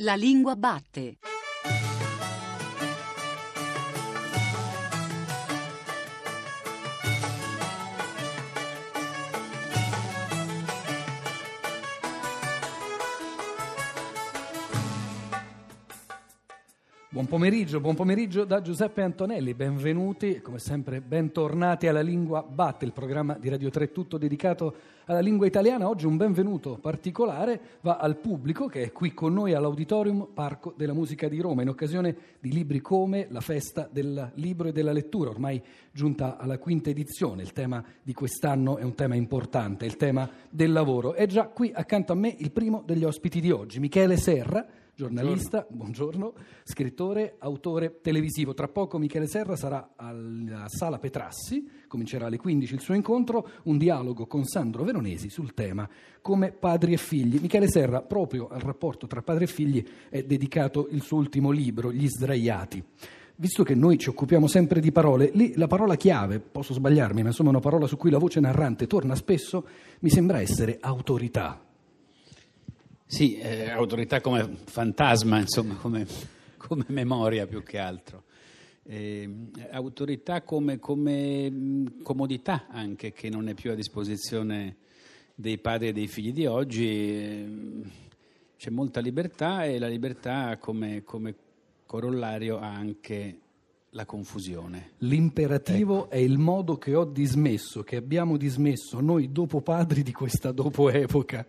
La lingua batte. Buon pomeriggio, buon pomeriggio da Giuseppe Antonelli, benvenuti, come sempre bentornati alla Lingua Batte, il programma di Radio 3 tutto dedicato alla lingua italiana. Oggi un benvenuto particolare va al pubblico che è qui con noi all'Auditorium Parco della Musica di Roma in occasione di libri come la festa del libro e della lettura, ormai giunta alla quinta edizione. Il tema di quest'anno è un tema importante, il tema del lavoro. È già qui accanto a me il primo degli ospiti di oggi, Michele Serra giornalista, buongiorno. buongiorno, scrittore, autore televisivo. Tra poco Michele Serra sarà alla Sala Petrassi, comincerà alle 15 il suo incontro, un dialogo con Sandro Veronesi sul tema come padri e figli. Michele Serra, proprio al rapporto tra padri e figli, è dedicato il suo ultimo libro, Gli sdraiati. Visto che noi ci occupiamo sempre di parole, lì la parola chiave, posso sbagliarmi, ma insomma una parola su cui la voce narrante torna spesso, mi sembra essere autorità. Sì, eh, autorità come fantasma, insomma, come, come memoria più che altro. Eh, autorità come, come, comodità anche, che non è più a disposizione dei padri e dei figli di oggi. Eh, c'è molta libertà e la libertà come, come corollario ha anche la confusione. L'imperativo ecco. è il modo che ho dismesso, che abbiamo dismesso noi dopo padri di questa dopo epoca.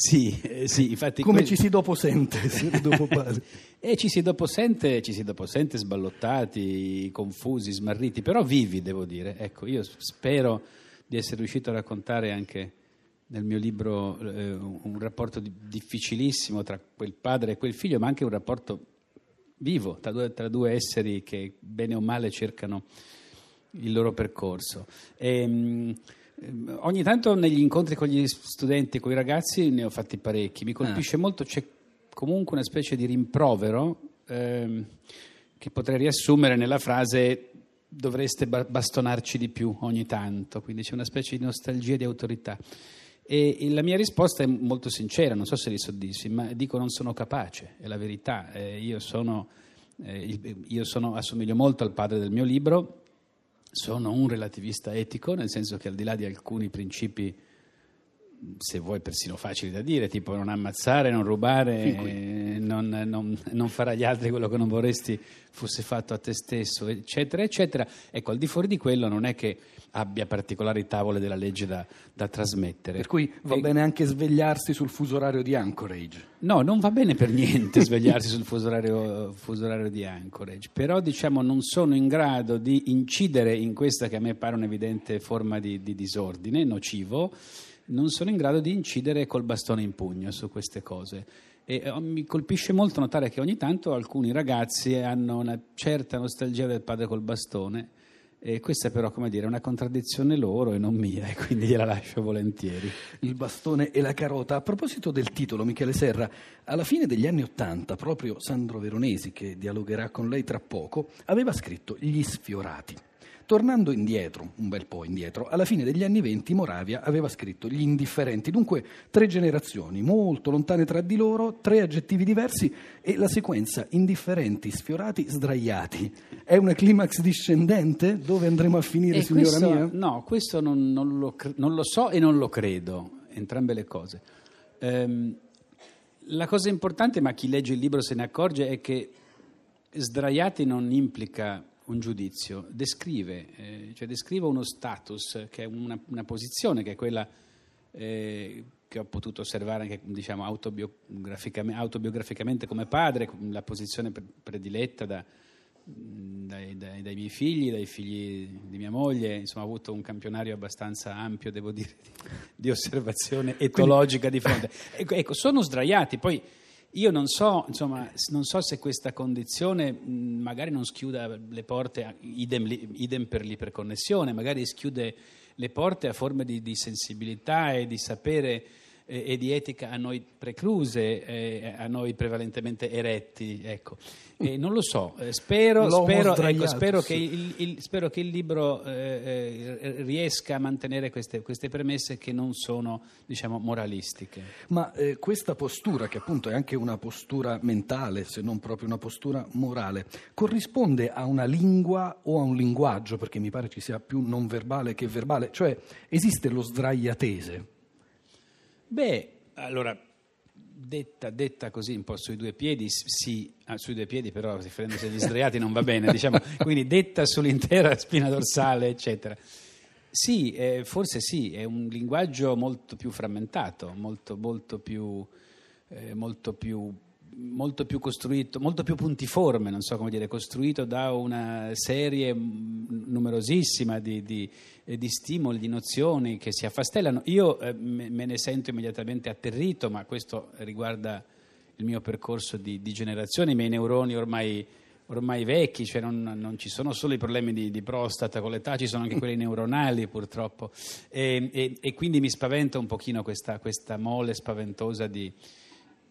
Sì, eh, sì, infatti... Come que... ci si dopo sente dopo e ci si dopo sente, ci si dopo sente sballottati, confusi, smarriti, però vivi, devo dire. Ecco, io spero di essere riuscito a raccontare anche nel mio libro eh, un rapporto di, difficilissimo tra quel padre e quel figlio, ma anche un rapporto vivo tra due, tra due esseri che bene o male cercano il loro percorso. E, Ehm, ogni tanto negli incontri con gli studenti, con i ragazzi, ne ho fatti parecchi. Mi colpisce ah. molto, c'è comunque una specie di rimprovero ehm, che potrei riassumere nella frase dovreste bastonarci di più ogni tanto, quindi c'è una specie di nostalgia di autorità. E la mia risposta è molto sincera, non so se li soddisfi, ma dico non sono capace, è la verità. Eh, io, sono, eh, io sono, assomiglio molto al padre del mio libro, sono un relativista etico, nel senso che al di là di alcuni principi, se vuoi persino facili da dire, tipo non ammazzare, non rubare, non, non, non, fare agli altri quello che non vorresti fosse fatto a te stesso, eccetera, eccetera. Ecco, al di fuori di quello non è che abbia particolari tavole della legge da, da trasmettere. Per cui va e... bene anche svegliarsi sul fuso orario di Anchorage. No, non va bene per niente svegliarsi sul fuso orario, fuso orario, di Anchorage, però diciamo non sono in grado di incidere in questa che a me pare un'evidente forma di, di disordine, nocivo, non sono in grado di incidere col bastone in pugno su queste cose. E eh, mi colpisce molto notare che ogni tanto alcuni ragazzi hanno una certa nostalgia del padre col bastone e questa però, come dire, è una contraddizione loro e non mia, e quindi gliela lascio volentieri. Il bastone e la carota. A proposito del titolo, Michele Serra, alla fine degli anni Ottanta, proprio Sandro Veronesi, che dialogherà con lei tra poco, aveva scritto Gli sfiorati. Tornando indietro, un bel po' indietro, alla fine degli anni venti Moravia aveva scritto Gli indifferenti, dunque tre generazioni molto lontane tra di loro, tre aggettivi diversi e la sequenza indifferenti, sfiorati, sdraiati. È una climax discendente? Dove andremo a finire, e signora questo, mia? No, questo non, non, lo, non, lo, so e non lo credo, entrambe le cose. Ehm, la cosa importante, ma chi legge il libro se ne accorge, è che sdraiati non implica un giudizio, descrive, eh, cioè descrive uno status, che è una, una posizione, che è quella eh, che ho potuto osservare anche diciamo, autobiograficamente, autobiograficamente, come padre, la posizione prediletta da, dai, dai, dai, miei figli, dai figli di mia moglie, insomma ho avuto un campionario abbastanza ampio, devo dire, di, di osservazione etologica di fronte. Ecco, ecco, sono sdraiati, poi io non so, insomma, non so se questa condizione magari non schiuda le porte, idem, idem per l'iperconnessione, magari schiude le porte a forme di, di sensibilità e di sapere e, e di etica a noi precluse, eh, a noi prevalentemente eretti. Ecco. E non lo so, eh, spero, spero, ecco, spero, che il, il, spero, che il, libro eh, eh, riesca a mantenere queste, queste, premesse che non sono diciamo, moralistiche. Ma eh, questa postura, che appunto è anche una postura mentale, se non proprio una postura morale, corrisponde a una lingua o a un linguaggio, perché mi pare ci sia più non verbale che verbale, cioè esiste lo sdraiatese? Beh, allora detta, detta, così un po' sui due piedi, sì, ah, sui due piedi però riferendosi agli sdraiati non va bene, diciamo, quindi detta sull'intera spina dorsale, eccetera. Sì, eh, forse sì, è un linguaggio molto più frammentato, molto, molto più, eh, molto più molto più costruito, molto più puntiforme, non so come dire, costruito da una serie numerosissima di, di, eh, di stimoli, di nozioni che si affastellano. Io eh, me ne sento immediatamente atterrito, ma questo riguarda il mio percorso di, di generazione, i miei neuroni ormai, ormai vecchi, cioè non, non, ci sono solo i problemi di, di, prostata con l'età, ci sono anche quelli neuronali purtroppo. E, e, e quindi mi spaventa un pochino questa, questa mole spaventosa di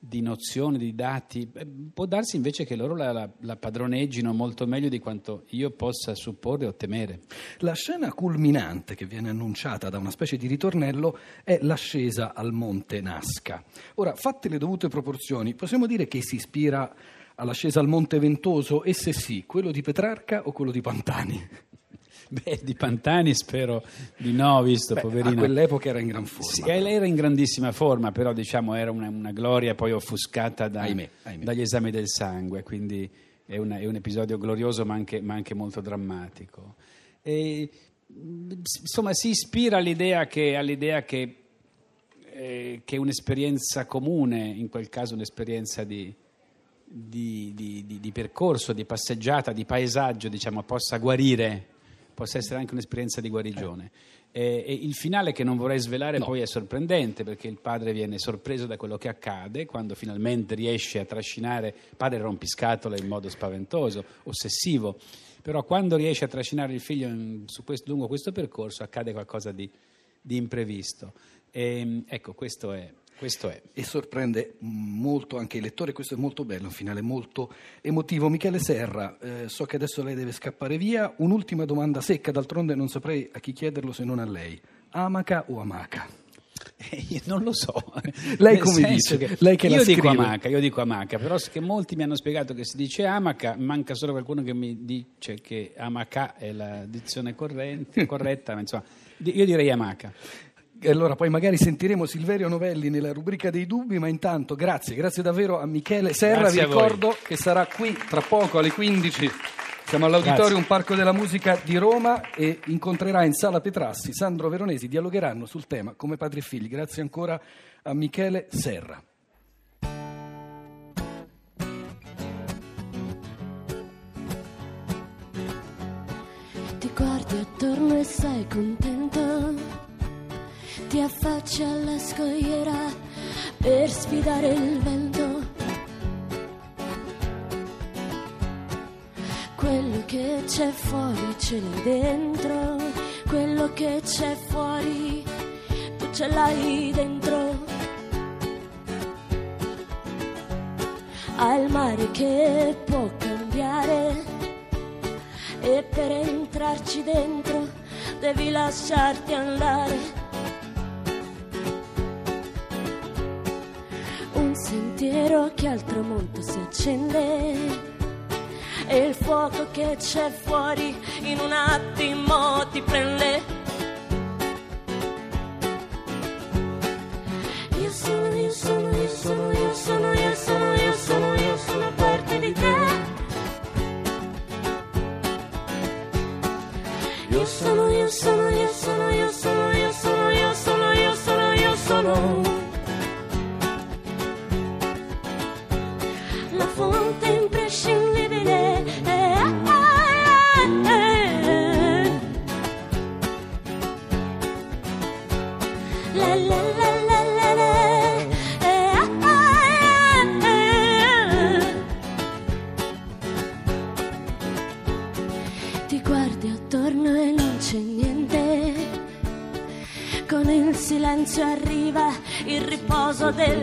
di nozioni, di dati, può darsi invece che loro la, la, la, padroneggino molto meglio di quanto io possa supporre o temere. La scena culminante che viene annunciata da una specie di ritornello è l'ascesa al monte Nasca. Ora, fatte le dovute proporzioni, possiamo dire che si ispira all'ascesa al monte Ventoso e se sì, quello di Petrarca o quello di Pantani? Beh, di Pantani spero di no, visto, Beh, poverino. A quell'epoca era in gran forma. Sì, era in grandissima forma, però diciamo era una, una gloria poi offuscata da, ahimè, ahimè. dagli esami del sangue, quindi è, una, è un episodio glorioso ma anche, ma anche molto drammatico. E, insomma, si ispira all'idea che, all'idea che, eh, che un'esperienza comune, in quel caso un'esperienza di, di, di, di, percorso, di passeggiata, di paesaggio, diciamo, possa guarire possa essere anche un'esperienza di guarigione. Eh, e il finale che non vorrei svelare no. poi è sorprendente perché il padre viene sorpreso da quello che accade quando finalmente riesce a trascinare, il padre rompiscatole in modo spaventoso, ossessivo, però quando riesce a trascinare il figlio in, questo, lungo questo percorso accade qualcosa di, di imprevisto. E, ehm, ecco, questo è, questo è. E sorprende molto anche il lettore, questo è molto bello, un finale molto emotivo. Michele Serra, eh, so che adesso lei deve scappare via, un'ultima domanda secca, d'altronde non saprei a chi chiederlo se non a lei. Amaca o Amaca? Eh, non lo so. Lei come dice? Che Lei che io dico Amaca, io dico Amaca, però che molti mi hanno spiegato che si dice Amaca, manca solo qualcuno che mi dice che Amaca è la dizione corrente, corretta, ma insomma, io direi Amaca. E allora poi magari sentiremo Silverio Novelli nella rubrica dei dubbi, ma intanto grazie, grazie davvero a Michele Serra, grazie vi ricordo che sarà qui tra poco alle 15. Siamo all'Auditorium Parco della Musica di Roma e incontrerà in Sala Petrassi Sandro Veronesi, dialogheranno sul tema come padri e figli. Grazie ancora a Michele Serra. Ti guardi attorno e sei contento ti affacci alla scogliera per sfidare il vento. Quello che c'è fuori ce l'hai dentro, quello che c'è fuori tu ce l'hai dentro. Al mare che può cambiare e per entrarci dentro devi lasciarti andare sentiero che al tramonto si accende e il fuoco che c'è fuori in un attimo ti prende.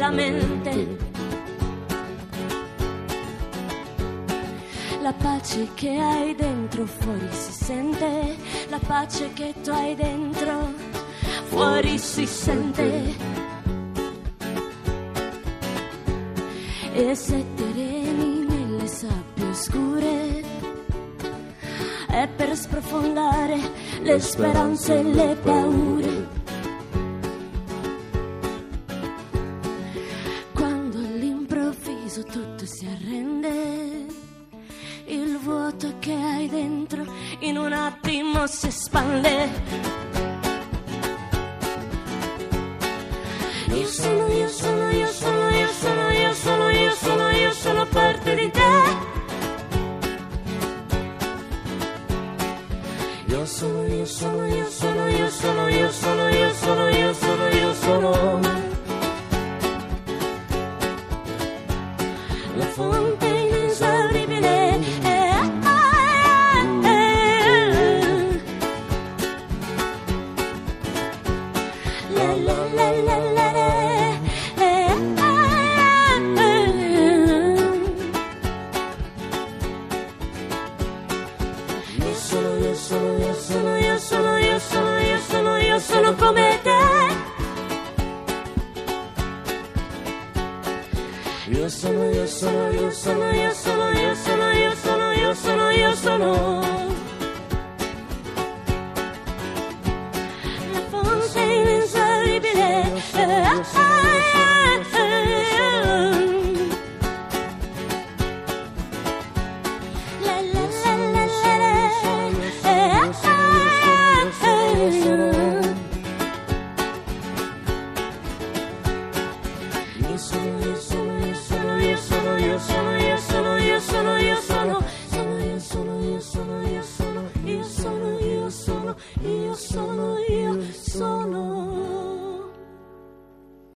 Della mente. La pace che hai dentro fuori si sente, la pace che tu hai dentro fuori si sente. E se terreni nelle sabbie oscure è per sprofondare le speranze e le paure. Sono, io sono, io sono, io sono, io sono, io sono, io sono, io sono. La Io sono, io sono, io sono, io sono, io sono, io sono, io sono, io sono. La fonte inesauribile.